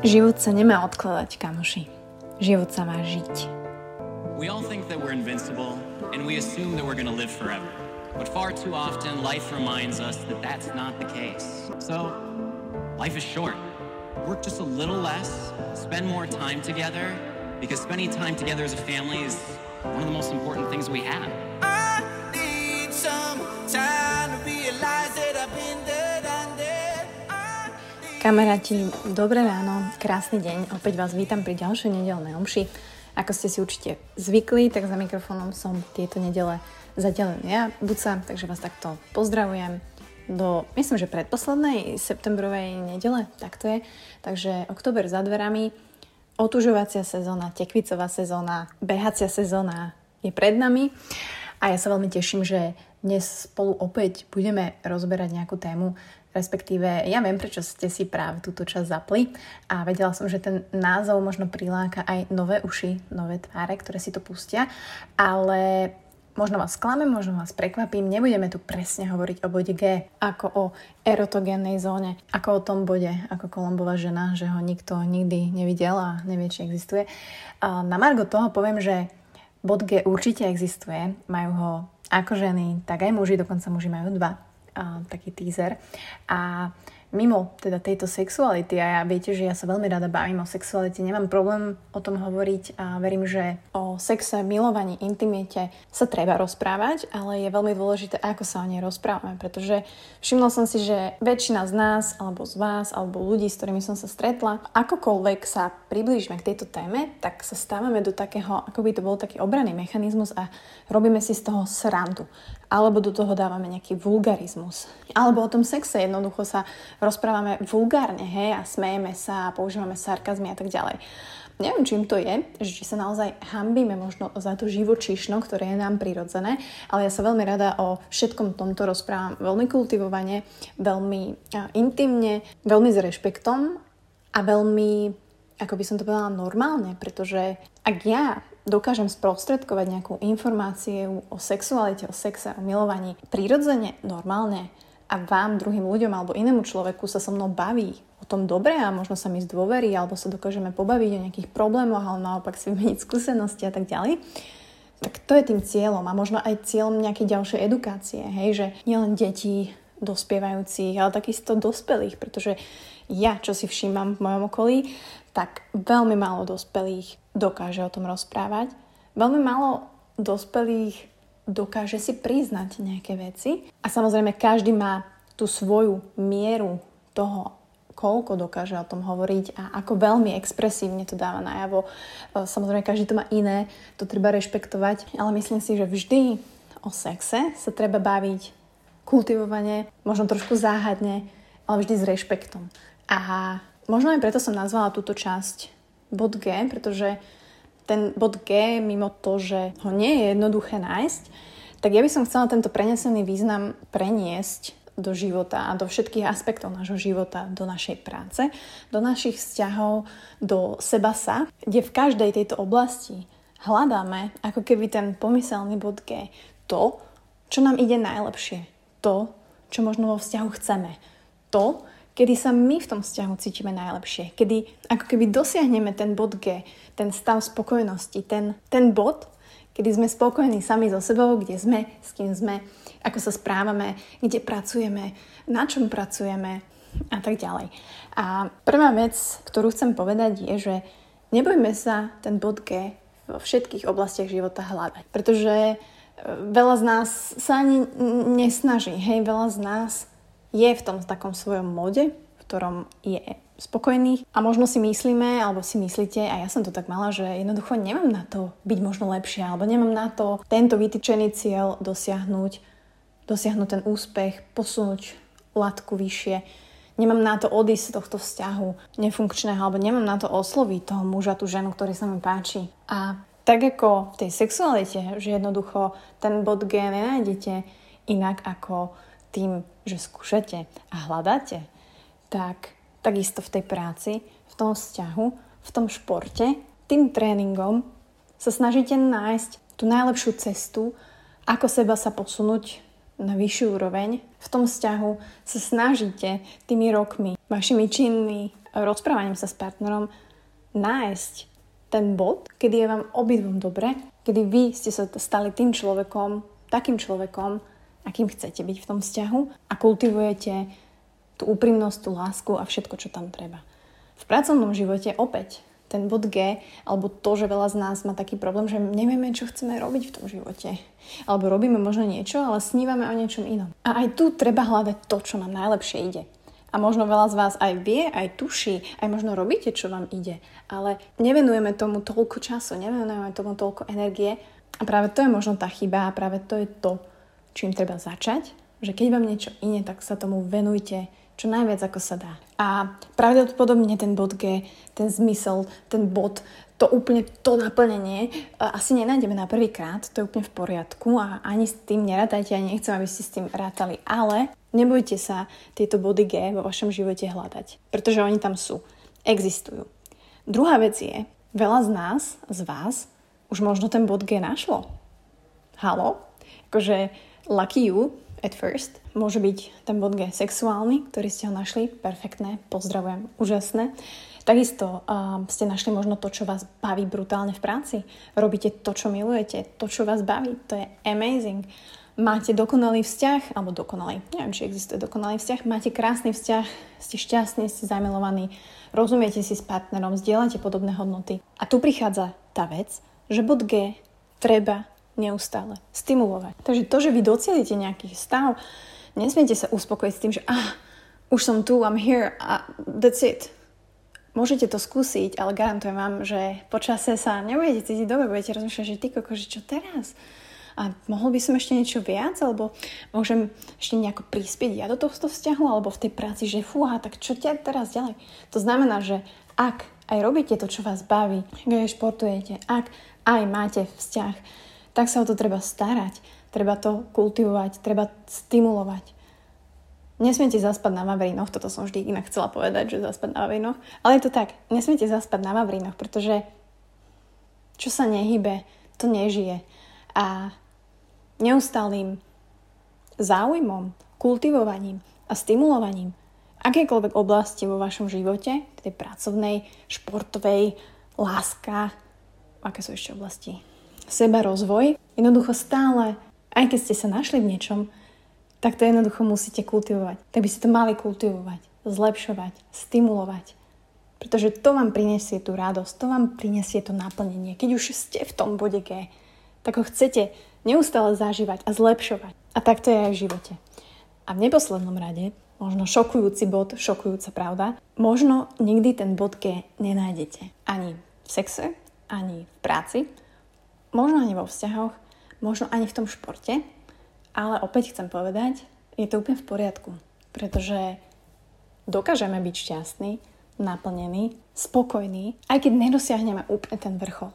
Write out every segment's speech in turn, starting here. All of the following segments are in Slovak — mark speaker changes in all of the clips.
Speaker 1: Život sa nemá odkladať, kamoši. Život sa má žiť.
Speaker 2: We all think that we're invincible and we assume that we're going to live forever. But far too often, life reminds us that that's not the case. So, life is short. Work just a little less, spend more time together, because spending time together as a family is one of the most important things we have.
Speaker 3: I need some time
Speaker 1: Kamaráti, dobré ráno, krásny deň. Opäť vás vítam pri ďalšej nedelnej omši. Ako ste si určite zvykli, tak za mikrofónom som tieto nedele zatiaľ ja, Buca, takže vás takto pozdravujem do, myslím, že predposlednej septembrovej nedele, tak to je. Takže október za dverami, otužovacia sezóna, tekvicová sezóna, behacia sezóna je pred nami a ja sa veľmi teším, že dnes spolu opäť budeme rozberať nejakú tému, respektíve ja viem, prečo ste si práve túto časť zapli. A vedela som, že ten názov možno priláka aj nové uši, nové tváre, ktoré si to pustia, ale Možno vás sklamem, možno vás prekvapím, nebudeme tu presne hovoriť o bode G ako o erotogénnej zóne, ako o tom bode, ako Kolombová žena, že ho nikto nikdy nevidel a nevie, či existuje. Na Margo toho poviem, že bod G určite existuje, majú ho ako ženy, tak aj muži, dokonca muži majú dva, a, taký teaser. A mimo teda tejto sexuality a ja viete, že ja sa veľmi rada bavím o sexualite, nemám problém o tom hovoriť a verím, že o sexe, milovaní, intimite sa treba rozprávať, ale je veľmi dôležité, ako sa o nej rozprávame, pretože všimla som si, že väčšina z nás, alebo z vás, alebo ľudí, s ktorými som sa stretla, akokoľvek sa priblížime k tejto téme, tak sa stávame do takého, ako by to bol taký obranný mechanizmus a robíme si z toho srandu alebo do toho dávame nejaký vulgarizmus. Alebo o tom sexe jednoducho sa rozprávame vulgárne, hej, a smejeme sa a používame sarkazmy a tak ďalej. Neviem, čím to je, že či sa naozaj hambíme možno za to živočíšno, ktoré je nám prirodzené, ale ja sa veľmi rada o všetkom tomto rozprávam. Veľmi kultivovane, veľmi intimne, veľmi s rešpektom a veľmi, ako by som to povedala, normálne, pretože ak ja dokážem sprostredkovať nejakú informáciu o sexualite, o sexe, o milovaní prirodzene, normálne a vám, druhým ľuďom alebo inému človeku sa so mnou baví tom dobre a možno sa mi zdôverí alebo sa dokážeme pobaviť o nejakých problémoch ale naopak si vymeniť skúsenosti a tak ďalej, tak to je tým cieľom a možno aj cieľom nejakej ďalšej edukácie, hej, že nielen detí dospievajúcich, ale takisto dospelých, pretože ja, čo si všímam v mojom okolí, tak veľmi málo dospelých dokáže o tom rozprávať. Veľmi málo dospelých dokáže si priznať nejaké veci. A samozrejme, každý má tú svoju mieru toho, koľko dokáže o tom hovoriť a ako veľmi expresívne to dáva najavo. E, samozrejme, každý to má iné, to treba rešpektovať, ale myslím si, že vždy o sexe sa treba baviť kultivovane, možno trošku záhadne, ale vždy s rešpektom. A možno aj preto som nazvala túto časť bod G, pretože ten bod G, mimo to, že ho nie je jednoduché nájsť, tak ja by som chcela tento prenesený význam preniesť do života a do všetkých aspektov nášho života, do našej práce, do našich vzťahov, do seba sa, kde v každej tejto oblasti hľadáme ako keby ten pomyselný bod G, to, čo nám ide najlepšie, to, čo možno vo vzťahu chceme, to, kedy sa my v tom vzťahu cítime najlepšie, kedy ako keby dosiahneme ten bod G, ten stav spokojnosti, ten, ten bod, kedy sme spokojní sami so sebou, kde sme, s kým sme, ako sa správame, kde pracujeme, na čom pracujeme a tak ďalej. A prvá vec, ktorú chcem povedať je, že nebojme sa ten bod G vo všetkých oblastiach života hľadať, pretože e, veľa z nás sa ani nesnaží, hej, veľa z nás je v tom takom svojom mode, v ktorom je spokojný a možno si myslíme, alebo si myslíte, a ja som to tak mala, že jednoducho nemám na to byť možno lepšie, alebo nemám na to tento vytýčený cieľ dosiahnuť, dosiahnuť ten úspech, posunúť latku vyššie. Nemám na to odísť z tohto vzťahu nefunkčného, alebo nemám na to osloviť toho muža, tú ženu, ktorý sa mi páči. A tak ako v tej sexualite, že jednoducho ten bod G nenájdete inak ako tým, že skúšate a hľadáte, tak takisto v tej práci, v tom vzťahu, v tom športe, tým tréningom sa snažíte nájsť tú najlepšiu cestu, ako seba sa posunúť na vyššiu úroveň. V tom vzťahu sa snažíte tými rokmi, vašimi činmi rozprávaním sa s partnerom nájsť ten bod, kedy je vám obidvom dobre, kedy vy ste sa stali tým človekom, takým človekom, akým chcete byť v tom vzťahu a kultivujete tú úprimnosť, tú lásku a všetko, čo tam treba. V pracovnom živote opäť ten bod G, alebo to, že veľa z nás má taký problém, že nevieme, čo chceme robiť v tom živote. Alebo robíme možno niečo, ale snívame o niečom inom. A aj tu treba hľadať to, čo nám najlepšie ide. A možno veľa z vás aj vie, aj tuší, aj možno robíte, čo vám ide. Ale nevenujeme tomu toľko času, nevenujeme tomu toľko energie. A práve to je možno tá chyba a práve to je to, čím treba začať. Že keď vám niečo iné, tak sa tomu venujte čo najviac ako sa dá. A pravdepodobne ten bod G, ten zmysel, ten bod, to úplne to naplnenie asi nenájdeme na prvý krát, to je úplne v poriadku a ani s tým nerátajte, ani nechcem, aby ste s tým rátali, ale nebojte sa tieto body G vo vašom živote hľadať, pretože oni tam sú, existujú. Druhá vec je, veľa z nás, z vás, už možno ten bod G našlo. Halo? Akože lucky you, at first. Môže byť ten bod G sexuálny, ktorý ste ho našli. Perfektné, pozdravujem, úžasné. Takisto uh, ste našli možno to, čo vás baví brutálne v práci. Robíte to, čo milujete, to, čo vás baví. To je amazing. Máte dokonalý vzťah, alebo dokonalý, neviem, či existuje dokonalý vzťah, máte krásny vzťah, ste šťastní, ste zamilovaní, rozumiete si s partnerom, zdieľate podobné hodnoty. A tu prichádza tá vec, že bod G treba neustále stimulovať. Takže to, že vy docielite nejaký stav, nesmiete sa uspokojiť s tým, že ah, už som tu, I'm here a that's it. Môžete to skúsiť, ale garantujem vám, že počase sa nebudete cítiť dobre, budete rozmýšľať, že ty koko, že čo teraz? A mohol by som ešte niečo viac, alebo môžem ešte nejako prispieť ja do tohto vzťahu, alebo v tej práci, že fúha, tak čo ťa teraz ďalej? To znamená, že ak aj robíte to, čo vás baví, aj športujete, ak aj máte vzťah, tak sa o to treba starať. Treba to kultivovať, treba stimulovať. Nesmiete zaspať na Vavrinoch, toto som vždy inak chcela povedať, že zaspať na Vavrinoch, ale je to tak, nesmiete zaspať na Vavrinoch, pretože čo sa nehybe, to nežije. A neustálým záujmom, kultivovaním a stimulovaním akékoľvek oblasti vo vašom živote, tej pracovnej, športovej, láska, aké sú ešte oblasti? Seba rozvoj, jednoducho stále, aj keď ste sa našli v niečom, tak to jednoducho musíte kultivovať. Tak by ste to mali kultivovať, zlepšovať, stimulovať. Pretože to vám prinesie tú radosť, to vám prinesie to naplnenie. Keď už ste v tom bode G, tak ho chcete neustále zažívať a zlepšovať. A tak to je aj v živote. A v neposlednom rade, možno šokujúci bod, šokujúca pravda, možno nikdy ten bod G nenájdete. Ani v sexe, ani v práci, možno ani vo vzťahoch, možno ani v tom športe, ale opäť chcem povedať, je to úplne v poriadku, pretože dokážeme byť šťastní, naplnení, spokojní, aj keď nedosiahneme úplne ten vrchol.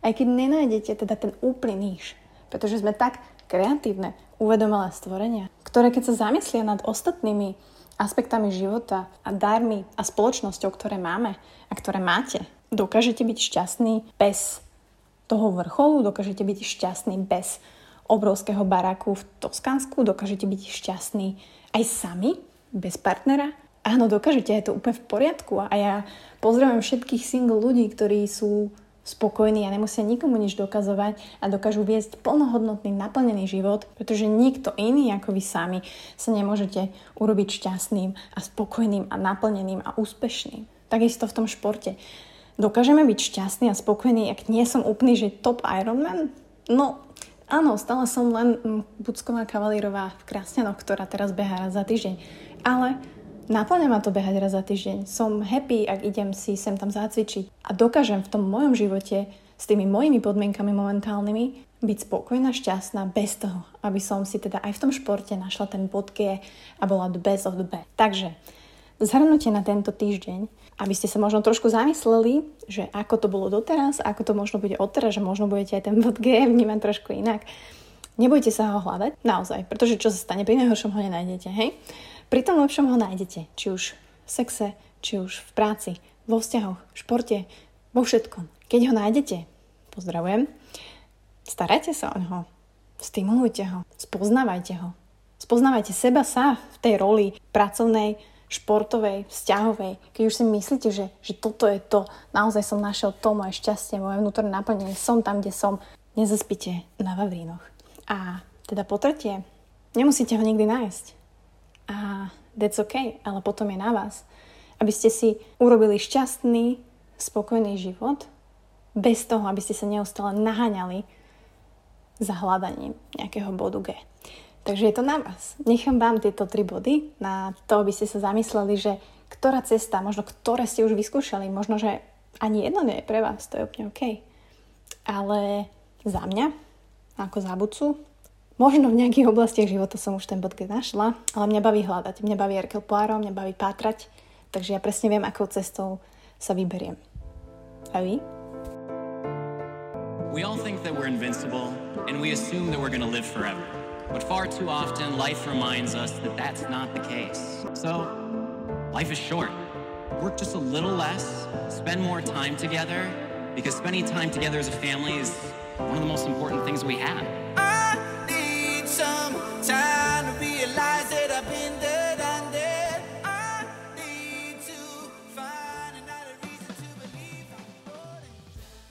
Speaker 1: Aj keď nenájdete teda ten úplný níž, pretože sme tak kreatívne, uvedomelé stvorenia, ktoré keď sa zamyslia nad ostatnými aspektami života a darmi a spoločnosťou, ktoré máme a ktoré máte, dokážete byť šťastní bez toho vrcholu, dokážete byť šťastný bez obrovského baráku v Toskánsku, dokážete byť šťastný aj sami, bez partnera. Áno, dokážete, je to úplne v poriadku a ja pozdravujem všetkých single ľudí, ktorí sú spokojní a nemusia nikomu nič dokazovať a dokážu viesť plnohodnotný, naplnený život, pretože nikto iný ako vy sami sa nemôžete urobiť šťastným a spokojným a naplneným a úspešným. Takisto v tom športe. Dokážeme byť šťastný a spokojný, ak nie som úplný, že top Ironman? No, áno, stále som len mm, Bucková kavalírová v Krásňanoch, ktorá teraz beha raz za týždeň. Ale naplňa ma to behať raz za týždeň. Som happy, ak idem si sem tam zacvičiť. A dokážem v tom mojom živote s tými mojimi podmienkami momentálnymi byť spokojná, šťastná bez toho, aby som si teda aj v tom športe našla ten bod G a bola the best of the best. Takže zhrnutie na tento týždeň aby ste sa možno trošku zamysleli, že ako to bolo doteraz, ako to možno bude odteraz, že možno budete aj ten bod G vnímať trošku inak. Nebojte sa ho hľadať, naozaj, pretože čo sa stane, pri najhoršom ho nenájdete, hej? Pri tom lepšom ho nájdete, či už v sexe, či už v práci, vo vzťahoch, v športe, vo všetkom. Keď ho nájdete, pozdravujem, starajte sa o neho, stimulujte ho, spoznávajte ho. Spoznávajte seba sa v tej roli pracovnej, športovej, vzťahovej, keď už si myslíte, že, že toto je to, naozaj som našiel to moje šťastie, moje vnútorné naplnenie, som tam, kde som, nezaspite na Vavrínoch. A teda po tretie, nemusíte ho nikdy nájsť. A that's okay, ale potom je na vás, aby ste si urobili šťastný, spokojný život, bez toho, aby ste sa neustále naháňali za hľadaním nejakého bodu G. Takže je to na vás. Nechám vám tieto tri body na to, aby ste sa zamysleli, že ktorá cesta, možno ktoré ste už vyskúšali, možno, že ani jedno nie je pre vás, to je úplne OK. Ale za mňa, ako za bucu, možno v nejakých oblastiach života som už ten bod našla, ale mňa baví hľadať, mňa baví Hercule Poirot, mňa baví pátrať, takže ja presne viem, akou cestou sa vyberiem. A vy?
Speaker 2: We all think that we're invincible, and we assume that we're going live forever. But far too often, life reminds us that that's not the case. So, life is short. Work just a little less, spend more time together, because spending time together as a family is one of the most important things we have.